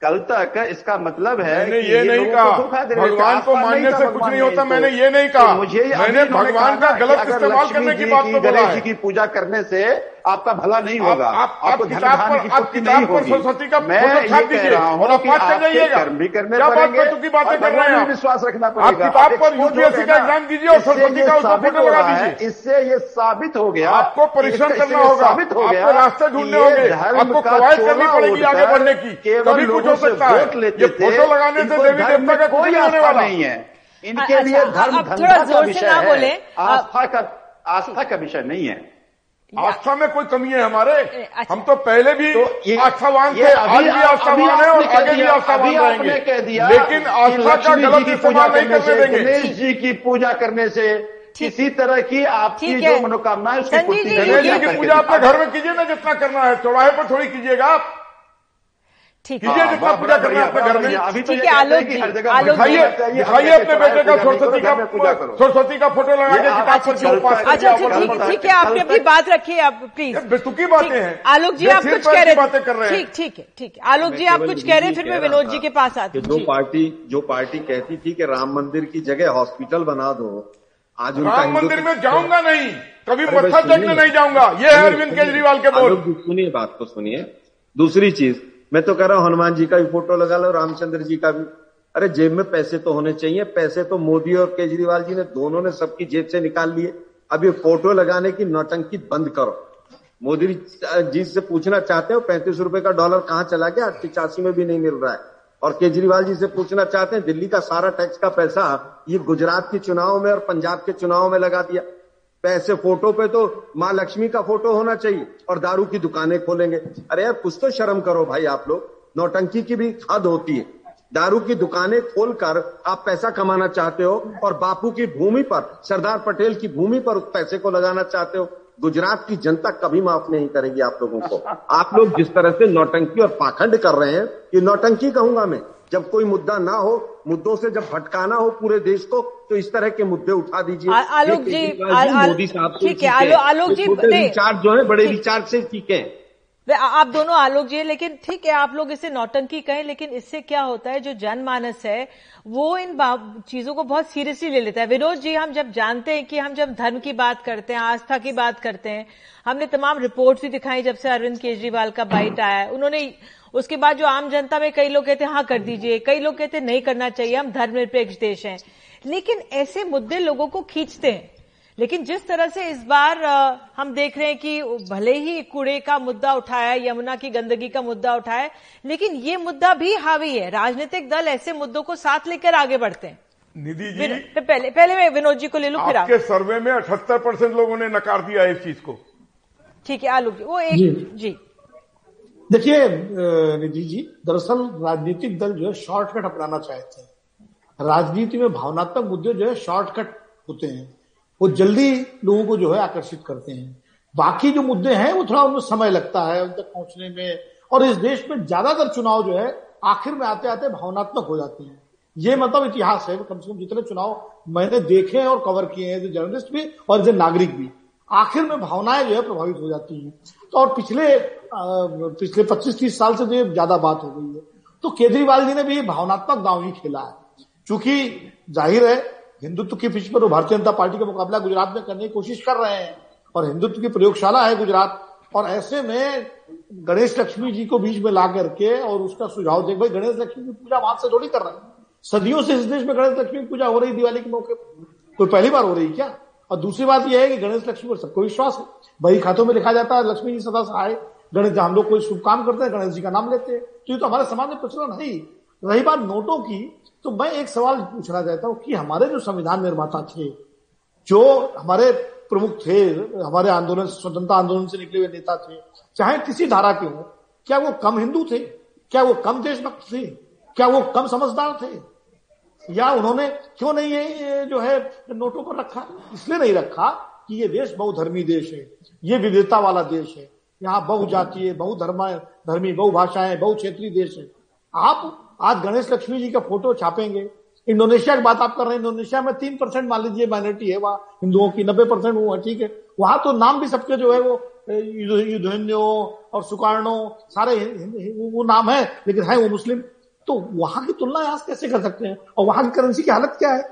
H: कल तक इसका मतलब है
G: मैंने ये नहीं कहा। भगवान को मानने से कुछ नहीं होता मैंने ये नहीं कहा। मुझे मैंने भगवान का गलत इस्तेमाल करने की बात तो
H: गणेश जी की पूजा करने से आपका भला नहीं होगा
G: आप, आप, किताब पर आप किताब पर सरस्वती का मैं ये कह रहा हूँ
H: कर्म भी करने पड़ेंगे
G: की बातें कर रहे हैं
H: विश्वास रखना पड़ेगा।
G: आप किताब पर यूपीएससी का एग्ज़ाम दीजिए और सरस्वती का उसका फ़ोटो लगा दीजिए।
H: इससे ये साबित हो गया
G: आपको परिश्रम करना होगा। साबित हो गया रास्ते ढूँढने होंगे। आपको कवायद करनी पड़ेगी आगे बढ़ने की कभी कुछ सकता है
H: लेते थे फ़ोटो लगाने से देवी देवता का कोई होने वाला। नहीं है। इनके अच्छा, लिए धर्म धंधा का विषय है। आस्था का आस्था का विषय नहीं है।
G: आस्था में कोई कमी है हमारे? अच्छा। हम तो पहले भी तो आस्थावान थे आज भी आस्थावान है और आगे भी आस्थावान रहेंगे।
H: कह दिया
G: लेकिन आस्था का गलत इस्तेमाल नहीं करने देंगे।
H: गणेश जी की पूजा करने से किसी तरह की आपकी जो मनोकामना है उसकी पूर्ति
G: गणेश जी की पूजा अपने घर में कीजिए ना जितना करना है चौराहे पर थोड़ी कीजिएगा आप।
A: ठीक
G: है जितना पूजा करना अपने घर में
H: अभी
A: ठीक है आलोक जी आलोक
G: दिखाइए दिखाइए अपने बेटे का सरस्वती का सरस्वती का फ़ोटो लगा के किताब पर
A: अच्छा ठीक ठीक है आपने अपनी बात रखी आप प्लीज़
G: बेतुकी बातें हैं।
A: आलोक जी आप कुछ कह रहे बातें कर रहे हैं। ठीक ठीक है ठीक है। आलोक जी आप कुछ कह रहे हैं फिर मैं विनोद जी के पास आती
I: हूँ। जो पार्टी जो पार्टी कहती थी कि राम मंदिर की जगह हॉस्पिटल बना दो
G: आज राम मंदिर में जाऊँगा नहीं कभी मत्था टेकने नहीं जाऊँगा। ये है अरविंद केजरीवाल के बोल।
I: सुनिए बात को सुनिए। दूसरी चीज़ मैं तो कह रहा हूँ, हनुमान जी का भी फ़ोटो लगा लो, रामचंद्र जी का भी। अरे, जेब में पैसे तो होने चाहिए। पैसे तो मोदी और केजरीवाल जी ने, दोनों ने सबकी जेब से निकाल लिए। अब ये फ़ोटो लगाने की नौटंकी बंद करो। मोदी जी से पूछना चाहते हो, पैंतीस रुपए का डॉलर कहाँ चला गया? पिचासी में भी नहीं मिल रहा है। और केजरीवाल जी से पूछना चाहते हैं, दिल्ली का सारा टैक्स का पैसा ये गुजरात के चुनाव में और पंजाब के चुनाव में लगा दिया। पैसे फ़ोटो पे तो माँ लक्ष्मी का फ़ोटो होना चाहिए और दारू की दुकानें खोलेंगे। अरे यार, कुछ तो शर्म करो भाई आप लोग। नौटंकी की भी हद होती है। दारू की दुकानें खोलकर आप पैसा कमाना चाहते हो और बापू की भूमि पर, सरदार पटेल की भूमि पर उस पैसे को लगाना चाहते हो। गुजरात की जनता कभी माफ़ नहीं करेगी आप लोगों को। आप लोग जिस तरह से नौटंकी और पाखंड कर रहे हैं, ये नौटंकी कहूँगा मैं। जब कोई मुद्दा ना हो मुद्दों से जब भटकाना हो पूरे देश को तो इस तरह के मुद्दे उठा दीजिए।
A: आलोक जी
I: मोदी साहब
A: ठीक है आलोक जी
I: विचार जो है बड़े विचार से ठीक है।
A: आप दोनों आलोक जी लेकिन ठीक है आप लोग इसे नौटंकी कहें लेकिन इससे क्या होता है जो जनमानस है वो इन चीज़ों को बहुत सीरियसली ले लेता है। विनोद जी हम जब जानते हैं कि हम जब धर्म की बात करते हैं आस्था की बात करते हैं हमने तमाम रिपोर्ट्स भी दिखाई जब से अरविंद केजरीवाल का बाइट आया उन्होंने उसके बाद जो आम जनता में कई लोग कहते हैं हाँ कर दीजिए। कई लोग कहते हैं नहीं करना चाहिए हम धर्मनिरपेक्ष देश हैं। लेकिन ऐसे मुद्दे लोगों को खींचते हैं। लेकिन जिस तरह से इस बार हम देख रहे हैं कि भले ही कूड़े का मुद्दा उठाया यमुना की गंदगी का मुद्दा उठाया लेकिन ये मुद्दा भी हावी है। राजनीतिक दल ऐसे मुद्दों को साथ लेकर आगे बढ़ते हैं।
G: निधि जी
A: पहले पहले मैं विनोद जी को ले लू फिर
G: आपके सर्वे में अठहत्तर परसेंट लोगों ने नकार दिया इस चीज़ को।
A: ठीक है आलू जी वो एक
J: जी।
A: जी।
J: देखिए निधि जी, दरअसल राजनीतिक दल जो है शॉर्टकट अपनाना चाहते हैं। राजनीति में भावनात्मक मुद्दे जो है शॉर्टकट होते हैं। वो जल्दी लोगों को जो है आकर्षित करते हैं। बाकी जो मुद्दे हैं, वो थोड़ा उनमें समय लगता है उन तक पहुँचने में। और इस देश में ज़्यादातर चुनाव जो है, आखिर में आते आते भावनात्मक हो जाते हैं। ये मतलब इतिहास है, कम से कम जितने चुनाव मैंने देखे हैं और कवर किए हैं जर्नलिस्ट भी और जो नागरिक भी। आखिर में भावनाएँ जो है प्रभावित हो जाती हैं। और पिछले पिछले 25-30 साल से तो ये ज़्यादा बात हो गई है। तो केजरीवाल जी ने भी भावनात्मक दाव ही खेला है। क्योंकि ज़ाहिर है, हिंदुत्व की पिच पर वो भारतीय जनता पार्टी का मुकाबला गुजरात में करने की कोशिश कर रहे हैं और हिंदुत्व की प्रयोगशाला है गुजरात। और ऐसे में गणेश लक्ष्मी जी को बीच में ला करके और उसका सुझाव देख, भाई, गणेश लक्ष्मी की पूजा वहाँ से थोड़ी कर रहे हैं। सदियों से इस देश में गणेश लक्ष्मी की पूजा हो रही, दिवाली के मौके पर। कोई पहली बार हो रही क्या? और दूसरी बात यह है कि गणेश लक्ष्मी पर सबको विश्वास है। बही खातों में लिखा जाता है, लक्ष्मी जी सदा सहाय। गणेश जी, हम लोग कोई शुभ काम करते हैं, गणेश जी का नाम लेते हैं। तो ये तो हमारे समाज में प्रचलन है ही। रही बात नोटों की तो मैं एक सवाल पूछना चाहता हूँ कि हमारे जो संविधान निर्माता थे, जो हमारे प्रमुख थे, हमारे आंदोलन, स्वतंत्रता आंदोलन से निकले हुए नेता थे, चाहे किसी धारा के हो, क्या वो कम हिंदू थे? क्या वो कम देशभक्त थे? क्या वो कम समझदार थे? या उन्होंने क्यों नहीं ये, जो है नोटों पर रखा? इसलिए नहीं रखा कि ये देश बहुधर्मी देश है ये विविधता वाला देश है। यहाँ बहुजातीय बहुधर्म धर्मी बहुभाषाएँ बहु क्षेत्रीय देश है। आप आज गणेश लक्ष्मी जी का फ़ोटो छापेंगे। इंडोनेशिया की बात आप कर रहे हैं इंडोनेशिया में तीन परसेंट मान लीजिए माइनॉरिटी है वहाँ। हिंदुओं की नब्बे परसेंट वो है ठीक है। वहाँ तो नाम भी सबके जो है वो युद्धन्यो और सुकार्णो सारे वो नाम है लेकिन है वो मुस्लिम। तो वहाँ की तुलना आज कैसे कर सकते हैं? और वहाँ की करेंसी की हालत क्या है?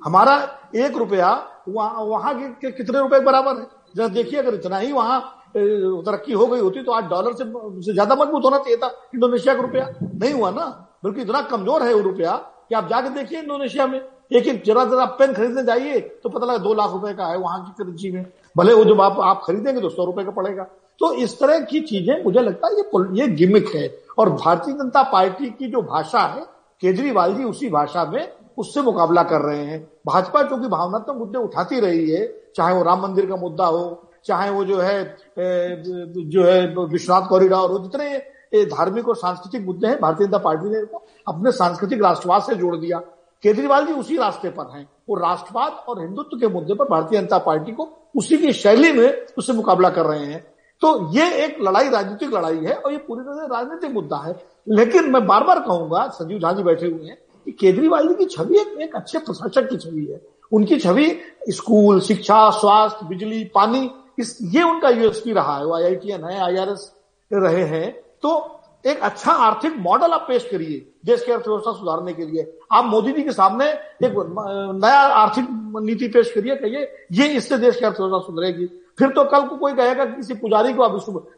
J: हमारा एक रुपया वहाँ वहाँ के कितने रुपए बराबर है? जरा देखिए अगर इतना ही वहाँ तरक्की हो गई होती तो आज डॉलर से, से ज़्यादा मज़बूत होना चाहिए था इंडोनेशिया का रुपया। नहीं हुआ ना बल्कि इतना कमज़ोर है वो रुपया कि आप जाके देखिए इंडोनेशिया में। एक जरा जरा पेन खरीदने जाइए तो पता लगा दो लाख रुपए का है वहाँ की करेंसी में। भले वो जब आप आप खरीदेंगे तो सौ रुपए का पड़ेगा। तो इस तरह की चीज़ें मुझे लगता है ये ये गिमिक है। और भारतीय जनता पार्टी की जो भाषा है, केजरीवाल जी उसी भाषा में उससे मुकाबला कर रहे हैं। भाजपा चूँकि भावनात्मक मुद्दे उठाती रही है, चाहे वो राम मंदिर का मुद्दा हो, चाहे वो जो है जो है विश्वनाथ कॉरिडोर हो जितने धार्मिक और सांस्कृतिक मुद्दे हैं, भारतीय जनता पार्टी ने अपने सांस्कृतिक राष्ट्रवाद से जोड़ दिया। केजरीवाल जी उसी रास्ते पर हैं। वो राष्ट्रवाद और हिंदुत्व के मुद्दे पर भारतीय जनता पार्टी को उसी की शैली में उससे मुकाबला कर रहे हैं। तो ये एक लड़ाई राजनीतिक लड़ाई है और ये पूरी तरह से राजनीतिक मुद्दा है। लेकिन मैं बार बार कहूँगा संजीव झा जी बैठे हुए हैं कि केजरीवाल जी की छवि एक, एक अच्छे प्रशासक की छवि है। उनकी छवि स्कूल शिक्षा स्वास्थ्य बिजली पानी इस ये उनका यूएसपी रहा है वो आईआईटीएन है आईआरएस रहे हैं। तो एक अच्छा आर्थिक मॉडल आप पेश करिए देश की अर्थव्यवस्था सुधारने के लिए। आप मोदी जी के सामने एक नया आर्थिक नीति पेश करिए, कहिए, ये इससे देश की अर्थव्यवस्था सुधरेगी। फिर तो कल को कोई कहेगा कि किसी पुजारी को आप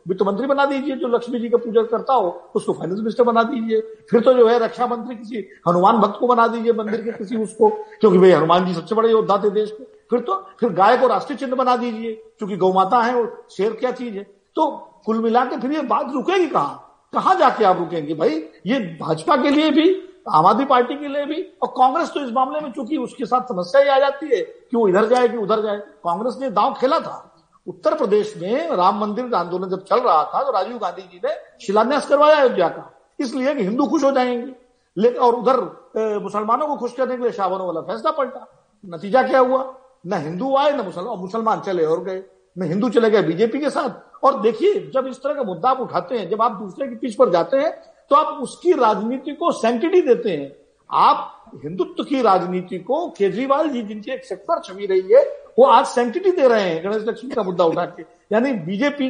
J: वित्त मंत्री बना दीजिए, जो लक्ष्मी जी का पूजा करता हो, उसको फाइनेंस मिनिस्टर बना दीजिए। फिर तो जो है रक्षा मंत्री किसी हनुमान भक्त को बना दीजिए मंदिर के किसी, उसको, क्योंकि भाई हनुमान जी सबसे बड़े योद्धा थे देश के। फिर तो फिर गाय को राष्ट्रीय चिन्ह बना दीजिए, क्योंकि गौ माता है और शेर क्या चीज़ है? तो कुल मिला के फिर ये बात रुकेगी कहाँ? कहाँ जाके आप रुकेंगे भाई? ये भाजपा के लिए भी, आम आदमी पार्टी के लिए भी, और कांग्रेस तो इस मामले में चूँकि उसके साथ समस्या ही आ जाती है कि वो इधर जाए कि उधर जाए कांग्रेस ने दांव खेला था। उत्तर प्रदेश में राम मंदिर आंदोलन जब चल रहा था तो राजीव गांधी जी ने शिलान्यास करवाया अयोध्या का। इसलिए कि हिंदू खुश हो जाएँगे। लेकिन और उधर मुसलमानों को खुश करने के लिए शाहबानों वाला फैसला पलटा। नतीजा क्या हुआ? न हिंदू आए, न मुसलमान। मुसलमान चले और गए। न हिंदू चले गए, बीजेपी के साथ। और देखिए जब इस तरह का मुद्दा आप उठाते हैं जब आप दूसरे की पीछ पर जाते हैं तो आप उसकी राजनीति को सेंटिटी देते हैं। आप हिंदुत्व की राजनीति को केजरीवाल जी जिनकी एक सेक्टर छवि रही है वो आज सेंटिटी दे रहे हैं गणेश लक्ष्मी का मुद्दा उठा के। यानी बीजेपी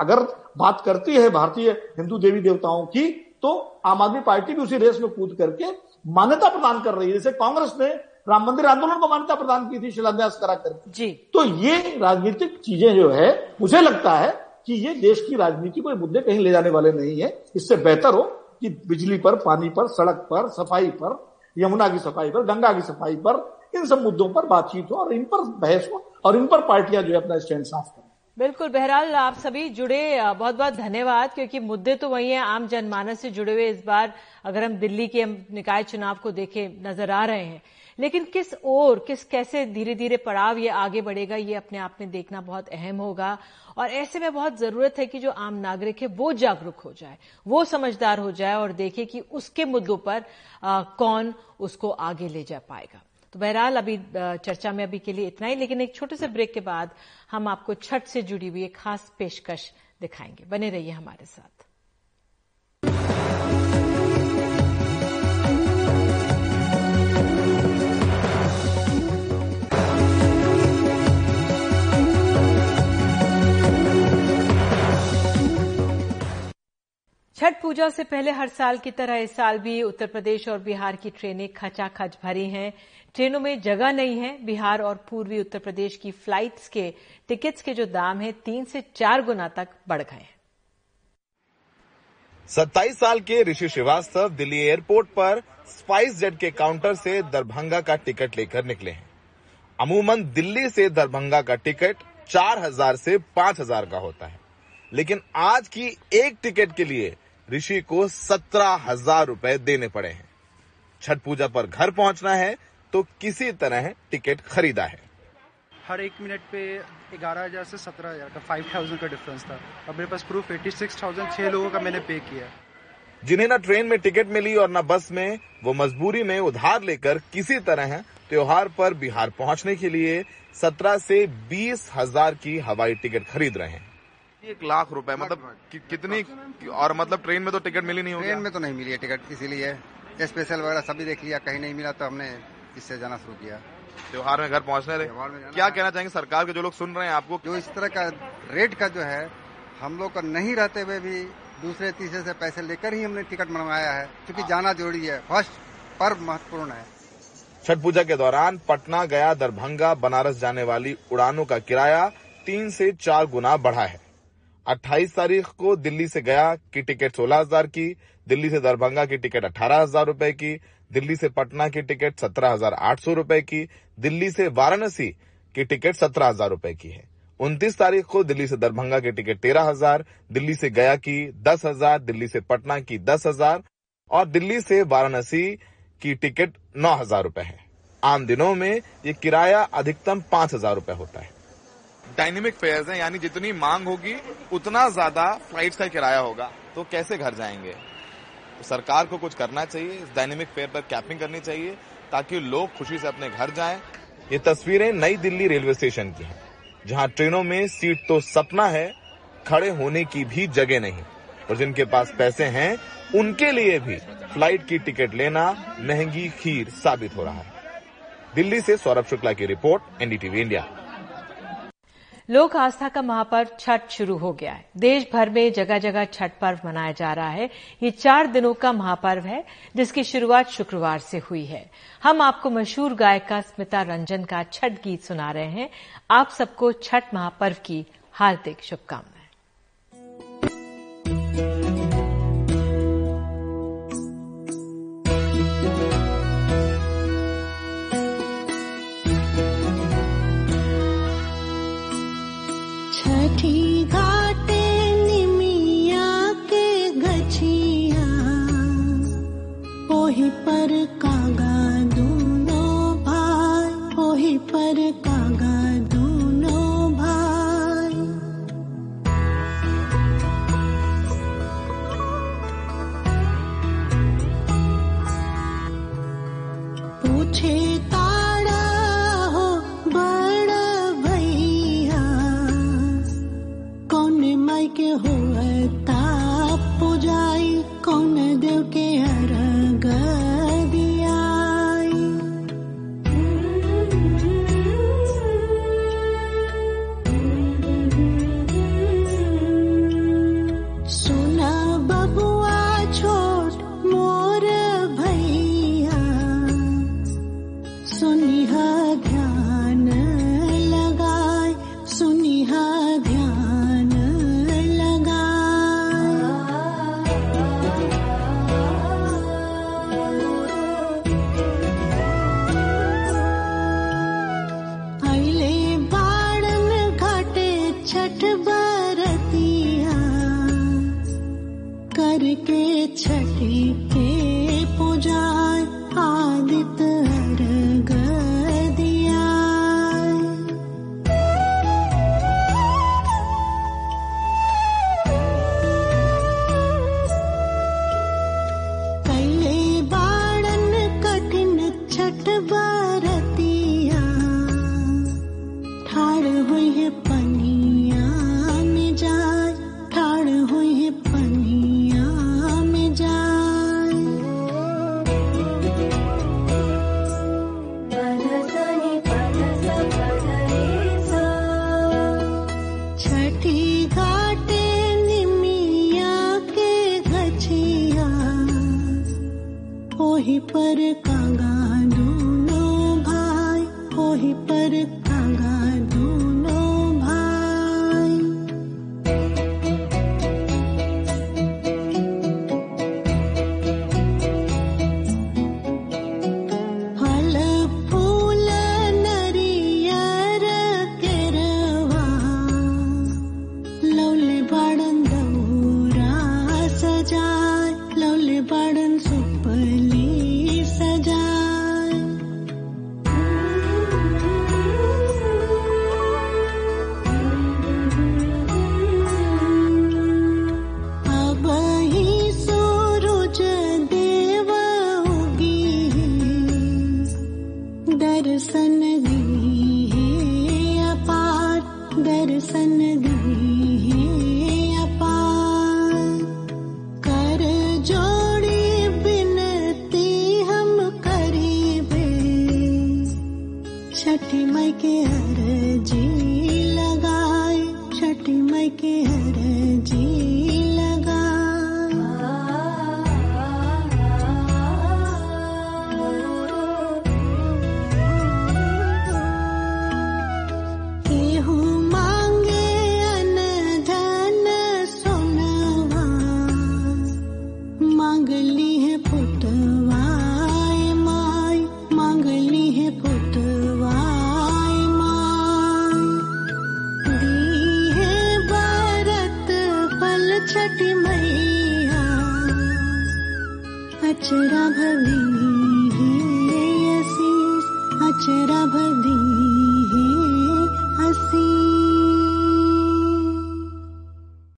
J: अगर बात करती है भारतीय हिंदू देवी देवताओं की तो आम आदमी पार्टी भी उसी रेस में कूद करके मान्यता प्रदान कर रही है। जैसे कांग्रेस ने राम मंदिर आंदोलन को मान्यता प्रदान की थी शिलान्यास करा करके।
A: जी।
J: तो ये राजनीतिक चीज़ें जो है मुझे लगता है कि ये देश की राजनीति को मुद्दे कहीं ले जाने वाले नहीं है। इससे बेहतर हो कि बिजली पर, पानी पर, सड़क पर, सफ़ाई पर, यमुना की सफ़ाई पर, गंगा की सफ़ाई पर, इन सब मुद्दों पर बातचीत हो और इन पर बहस हो और इन पर पार्टियाँ जो है अपना स्टैंड साफ़ करें।
A: बिल्कुल, बहरहाल आप सभी जुड़े बहुत बहुत धन्यवाद, क्योंकि मुद्दे तो वही हैं, आम जनमानस से जुड़े हुए इस बार अगर हम दिल्ली के निकाय चुनाव को देखें, नज़र आ रहे हैं। लेकिन किस ओर किस कैसे धीरे धीरे पड़ाव ये आगे बढ़ेगा ये अपने आप में देखना बहुत अहम होगा। और ऐसे में बहुत ज़रूरत है कि जो आम नागरिक है वो जागरूक हो जाए वो समझदार हो जाए और देखे कि उसके मुद्दों पर आ, कौन उसको आगे ले जा पाएगा। तो बहरहाल अभी चर्चा में अभी के लिए इतना ही लेकिन एक छोटे से ब्रेक के बाद हम आपको छठ से जुड़ी हुई एक खास पेशकश दिखाएँगे। बने रहिए हमारे साथ। छठ पूजा से पहले हर साल की तरह इस साल भी उत्तर प्रदेश और बिहार की ट्रेनें खचाखच भरी हैं। ट्रेनों में जगह नहीं है। बिहार और पूर्वी उत्तर प्रदेश की फ्लाइट्स के टिकट्स के जो दाम है, तीन से चार गुना तक बढ़ गए हैं।
K: सत्ताईस साल के ऋषि श्रीवास्तव दिल्ली एयरपोर्ट पर स्पाइस जेट के काउंटर से दरभंगा का टिकट लेकर निकले हैं। अमूमन दिल्ली से दरभंगा का टिकट चार हज़ार से पाँच हज़ार का होता है। लेकिन आज की एक टिकट के लिए ऋषि को सत्रह हज़ार रूपए देने पड़े हैं। छठ पूजा पर घर पहुँचना है तो किसी तरह टिकट खरीदा है।
L: हर एक मिनट पे ग्यारह हज़ार से सत्रह हज़ार का फाइव थाउज़ेंड का डिफरेंस था। अब मेरे पास प्रूफ एटी सिक्स थाउज़ेंड छह लोगों का मैंने पे किया।
K: जिन्हें न ट्रेन में टिकट मिली और न बस में वो मजबूरी में उधार लेकर किसी तरह त्योहार पर बिहार पहुँचने के लिए सत्रह से बीस हज़ार की हवाई टिकट खरीद रहे हैं। एक लाख रुपए मतलब कि, कितनी और मतलब ट्रेन में तो टिकट मिली नहीं होगी।
M: ट्रेन में तो नहीं मिली है टिकट इसीलिए स्पेशल वगैरह सभी देख लिया कहीं नहीं मिला तो हमने इससे जाना शुरू किया।
K: त्योहार में घर पहुँचने रहे क्या कहना चाहेंगे सरकार के जो लोग सुन रहे हैं आपको?
M: जो इस तरह का रेट का जो है हम लोग का नहीं रहते हुए भी दूसरे तीसरे से पैसे लेकर ही हमने टिकट बनवाया है क्योंकि जाना ज़रूरी है। फ़र्स्ट पर्व महत्वपूर्ण है।
K: छठ पूजा के दौरान पटना गया दरभंगा बनारस जाने वाली उड़ानों का किराया तीन से चार गुना बढ़ा है। 28 तारीख को दिल्ली से गया की टिकट सोलह हज़ार की, दिल्ली से दरभंगा की टिकट अठारह हज़ार रुपये की, दिल्ली से पटना की टिकट सत्रह हज़ार आठ सौ रुपये की, दिल्ली से वाराणसी की टिकट सत्रह हज़ार रुपये की है। उनतीस तारीख को दिल्ली से दरभंगा की टिकट तेरह हज़ार, दिल्ली से गया की दस हज़ार, दिल्ली से पटना की दस हज़ार और दिल्ली से वाराणसी की टिकट नौ हज़ार रुपये है। आम दिनों में ये किराया अधिकतम पाँच हज़ार रुपये होता है। डायनेमिक फेयर्स हैं, यानी जितनी मांग होगी, उतना ज़्यादा फ्लाइट्स का किराया होगा। तो कैसे घर जाएँगे? तो सरकार को कुछ करना चाहिए, इस डायनेमिक फेयर पर कैपिंग करनी चाहिए, ताकि लोग खुशी से अपने घर जाएँ। ये तस्वीरें नई दिल्ली रेलवे स्टेशन की हैं, जहाँ ट्रेनों में सीट तो सपना है, खड़े होने की भी जगह नहीं। और जिनके पास पैसे हैं, उनके लिए भी फ़्लाइट की टिकट लेना महँगी खीर साबित हो रहा है। दिल्ली से सौरभ शुक्ला की रिपोर्ट, एनडीटीवी इंडिया।
A: लोक आस्था का महापर्व छठ शुरू हो गया है। देश भर में जगह जगह छठ पर्व मनाया जा रहा है। ये चार दिनों का महापर्व है, जिसकी शुरुआत शुक्रवार से हुई है। हम आपको मशहूर गायिका स्मिता रंजन का छठ गीत सुना रहे हैं। आप सबको छठ महापर्व की हार्दिक शुभकामनाएँ।